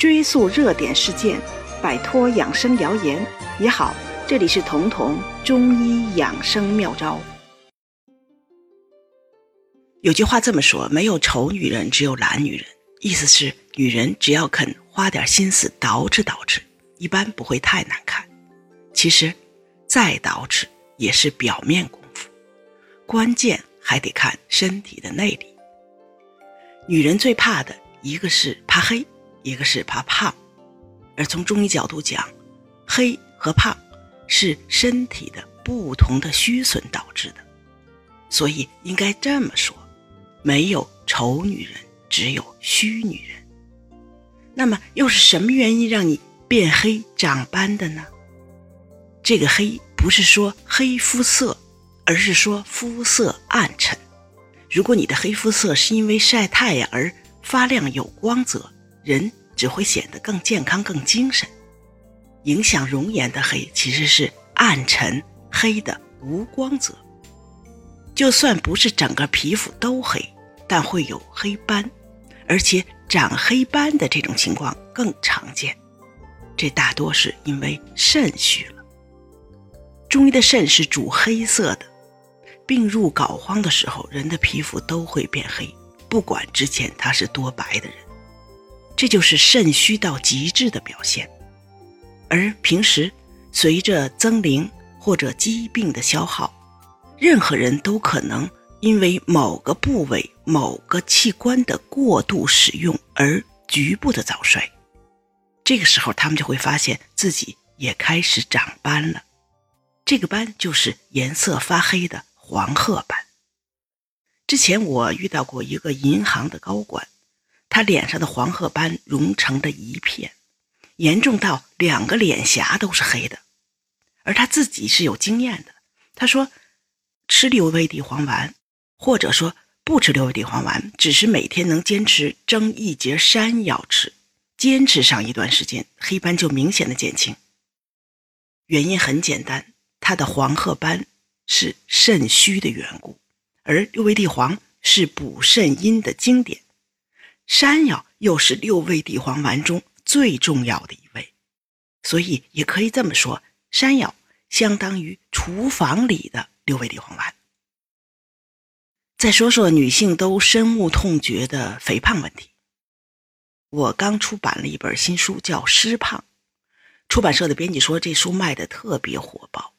追溯热点事件，摆脱养生谣言也好。这里是彤彤中医养生妙招。有句话这么说：没有丑女人，只有懒女人。意思是，女人只要肯花点心思捯饬捯饬，一般不会太难看。其实，再捯饬也是表面功夫，关键还得看身体的内里。女人最怕的一个是怕黑，一个是怕胖。而从中医角度讲，黑和胖。是身体的不同的虚损导致的，所以应该这么说：没有丑女人，只有虚女人。那么又是什么原因让你变黑长斑的呢？这个黑不是说黑肤色，而是说肤色暗沉。如果你的黑肤色是因为晒太阳而发亮有光泽，人只会显得更健康、更精神。影响容颜的黑其实是暗沉黑的无光泽。就算不是整个皮肤都黑，但会有黑斑，而且长黑斑的这种情况更常见。这大多是因为肾虚了。中医的肾是主黑色的，病入膏肓的时候，人的皮肤都会变黑，不管之前他是多白的人，这就是肾虚到极致的表现。而平时，随着增龄或者疾病的消耗，任何人都可能因为某个部位、某个器官的过度使用而局部的早衰。这个时候，他们就会发现自己也开始长斑了。这个斑就是颜色发黑的黄褐斑。之前我遇到过一个银行的高管，他脸上的黄褐斑融成了一片。严重到两个脸颊都是黑的，而他自己是有经验的。他说，吃六味地黄丸，或者说不吃六味地黄丸，只是每天能坚持蒸一节山药吃，坚持上一段时间，黑斑就明显的减轻。原因很简单，他的黄褐斑是肾虚的缘故，而六味地黄是补肾阴的经典，山药又是六味地黄丸中。最重要的一味，所以也可以这么说，山药相当于厨房里的六味地黄丸。再说说女性都深恶痛绝的肥胖问题，我刚出版了一本新书，叫《湿胖》，出版社的编辑说这书卖的特别火爆，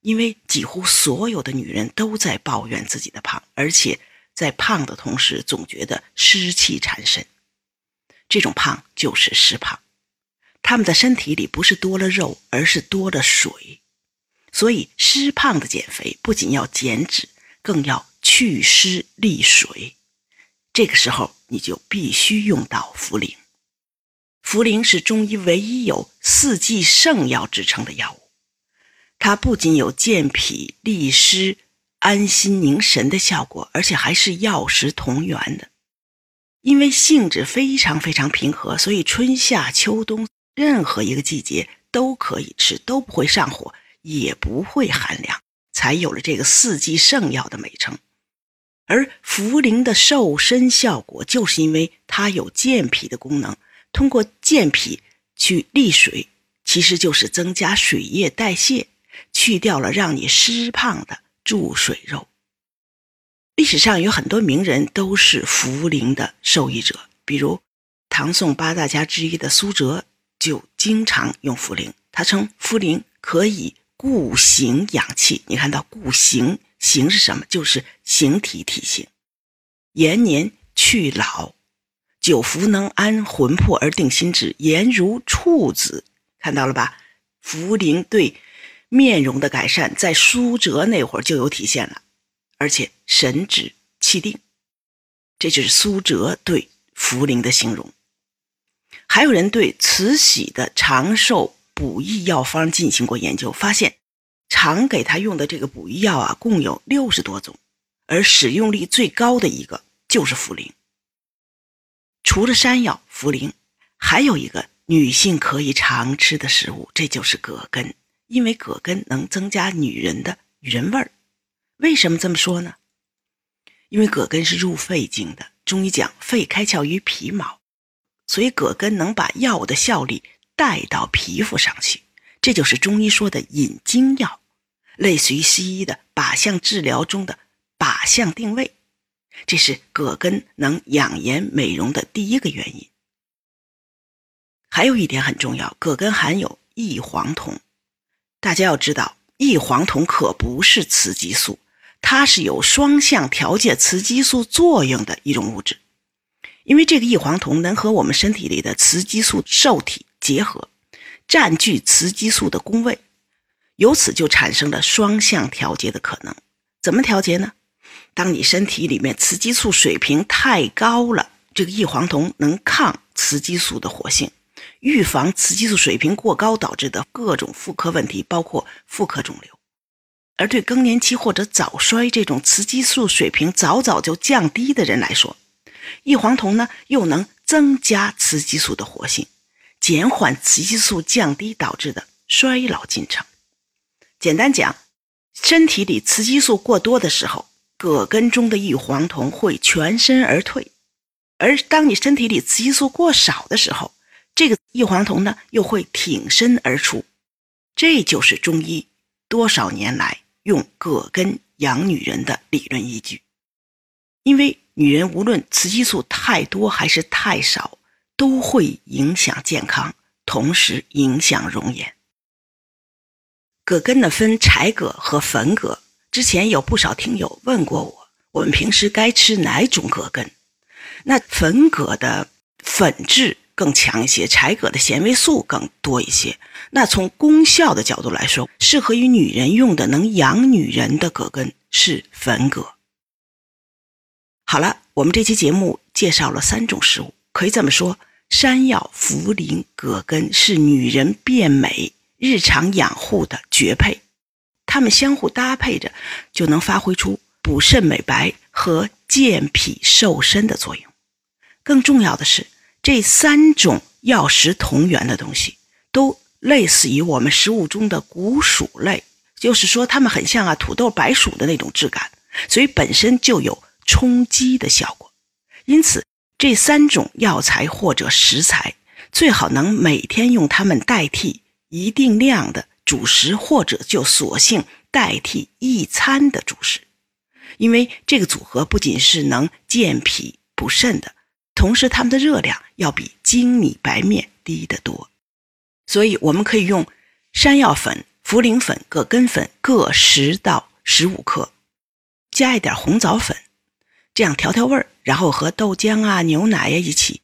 因为几乎所有的女人都在抱怨自己的胖，而且在胖的同时总觉得湿气缠身。这种胖就是湿胖，他们的身体里不是多了肉，而是多了水，所以湿胖的减肥不仅要减脂，更要祛湿利水。这个时候你就必须用到茯苓。茯苓是中医唯一有四季圣药之称的药物，它不仅有健脾利湿、安心宁神的效果，而且还是药食同源的。因为性质非常非常平和，所以春夏秋冬任何一个季节都可以吃，都不会上火，也不会寒凉，才有了这个四季圣药的美称。而茯苓的瘦身效果，就是因为它有健脾的功能，通过健脾去利水，其实就是增加水液代谢，去掉了让你湿胖的注水肉。历史上有很多名人都是茯苓的受益者，比如唐宋八大家之一的苏辙就经常用茯苓。他称茯苓可以固形养气。你看到固形形是什么？就是形体体型。延年去老，久服能安魂魄而定心志，颜如处子。看到了吧？茯苓对面容的改善，在苏辙那会儿就有体现了。而且神志气定，这就是苏辙对茯苓的形容。还有人对慈禧的长寿补益药方进行过研究，发现常给他用的这个补益药啊，共有六十多种，而使用率最高的一个就是茯苓。除了山药、茯苓，还有一个女性可以常吃的食物，这就是葛根，因为葛根能增加女人的人味儿。为什么这么说呢？因为葛根是入肺经的，中医讲肺开窍于皮毛，所以葛根能把药物的效力带到皮肤上去，这就是中医说的引经药，类似于西医的靶向治疗中的靶向定位。这是葛根能养颜美容的第一个原因。还有一点很重要，葛根含有异黄酮。大家要知道，异黄酮可不是雌激素，它是有双向调节雌激素作用的一种物质。因为这个异黄酮能和我们身体里的雌激素受体结合，占据雌激素的宫位，由此就产生了双向调节的可能。怎么调节呢？当你身体里面雌激素水平太高了，这个异黄酮能抗雌激素的活性。预防雌激素水平过高导致的各种妇科问题，包括妇科肿瘤；而对更年期或者早衰这种雌激素水平早早就降低的人来说，异黄酮呢又能增加雌激素的活性，减缓雌激素降低导致的衰老进程。简单讲，身体里雌激素过多的时候，葛根中的异黄酮会全身而退；而当你身体里雌激素过少的时候，这个异黄酮呢，又会挺身而出，这就是中医多少年来用葛根养女人的理论依据。因为女人无论雌激素太多还是太少，都会影响健康，同时影响容颜。葛根呢分柴葛和粉葛，之前有不少听友问过我，我们平时该吃哪种葛根？那粉葛的粉质。更强一些，柴葛的纤维素更多一些。那从功效的角度来说，适合于女人用的、能养女人的葛根是粉葛。好了，我们这期节目介绍了三种食物，可以这么说：山药、茯苓、葛根是女人变美、日常养护的绝配，它们相互搭配着，就能发挥出补肾美白和健脾瘦身的作用。更重要的是。这三种药食同源的东西，都类似于我们食物中的谷薯类，就是说它们很像啊土豆、白薯的那种质感，所以本身就有充饥的效果。因此，这三种药材或者食材最好能每天用它们代替一定量的主食，或者就索性代替一餐的主食，因为这个组合不仅是能健脾补肾的。同时，它们的热量要比精米白面低得多，所以我们可以用山药粉、茯苓粉、葛根粉各十到十五克，加一点红枣粉，这样调调味儿，然后和豆浆啊、牛奶呀一起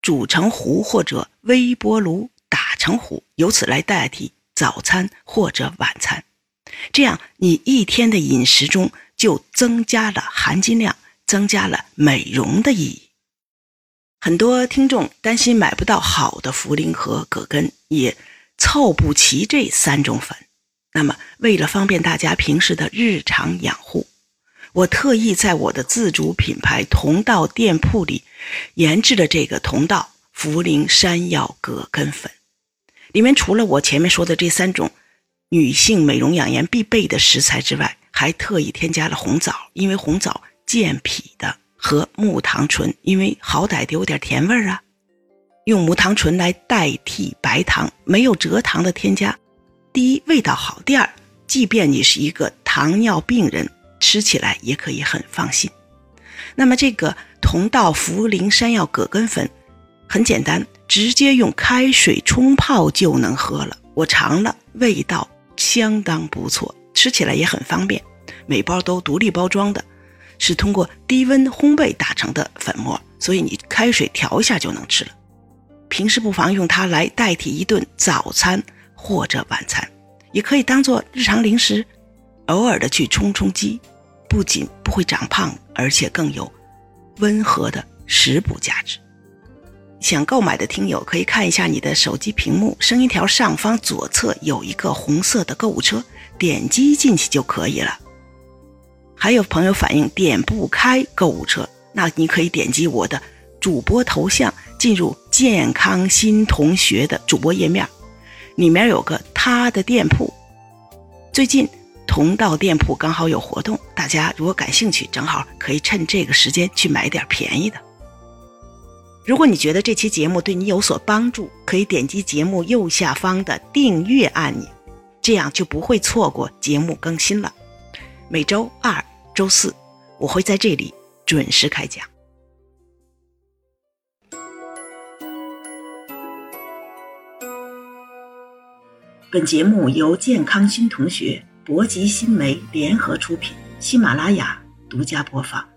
煮成糊或者微波炉打成糊，由此来代替早餐或者晚餐。这样，你一天的饮食中就增加了含金量，增加了美容的意义。很多听众担心买不到好的茯苓和葛根，也凑不齐这三种粉。那么，为了方便大家平时的日常养护，我特意在我的自主品牌同道店铺里研制了这个同道茯苓山药葛根粉。里面除了我前面说的这三种女性美容养颜必备的食材之外，还特意添加了红枣，因为红枣健脾的。和木糖醇，因为好歹得有点甜味儿啊，用木糖醇来代替白糖，没有蔗糖的添加，第一味道好，第二，即便你是一个糖尿病人，吃起来也可以很放心。那么这个同道茯苓山药葛根粉很简单，直接用开水冲泡就能喝了。我尝了，味道相当不错，吃起来也很方便，每包都独立包装的。是通过低温烘焙打成的粉末，所以你开水调一下就能吃了。平时不妨用它来代替一顿早餐或者晚餐，也可以当做日常零食，偶尔的去充充饥，不仅不会长胖，而且更有温和的食补价值。想购买的听友可以看一下你的手机屏幕，声音条上方左侧有一个红色的购物车，点击进去就可以了。还有朋友反映点不开购物车，那你可以点击我的主播头像，进入健康新同学的主播页面，里面有个他的店铺。最近同道店铺刚好有活动，大家如果感兴趣，正好可以趁这个时间去买点便宜的。如果你觉得这期节目对你有所帮助，可以点击节目右下方的订阅按钮，这样就不会错过节目更新了。每周二、周四，我会在这里准时开讲。本节目由健康新同学、博吉新媒联合出品，喜马拉雅独家播放。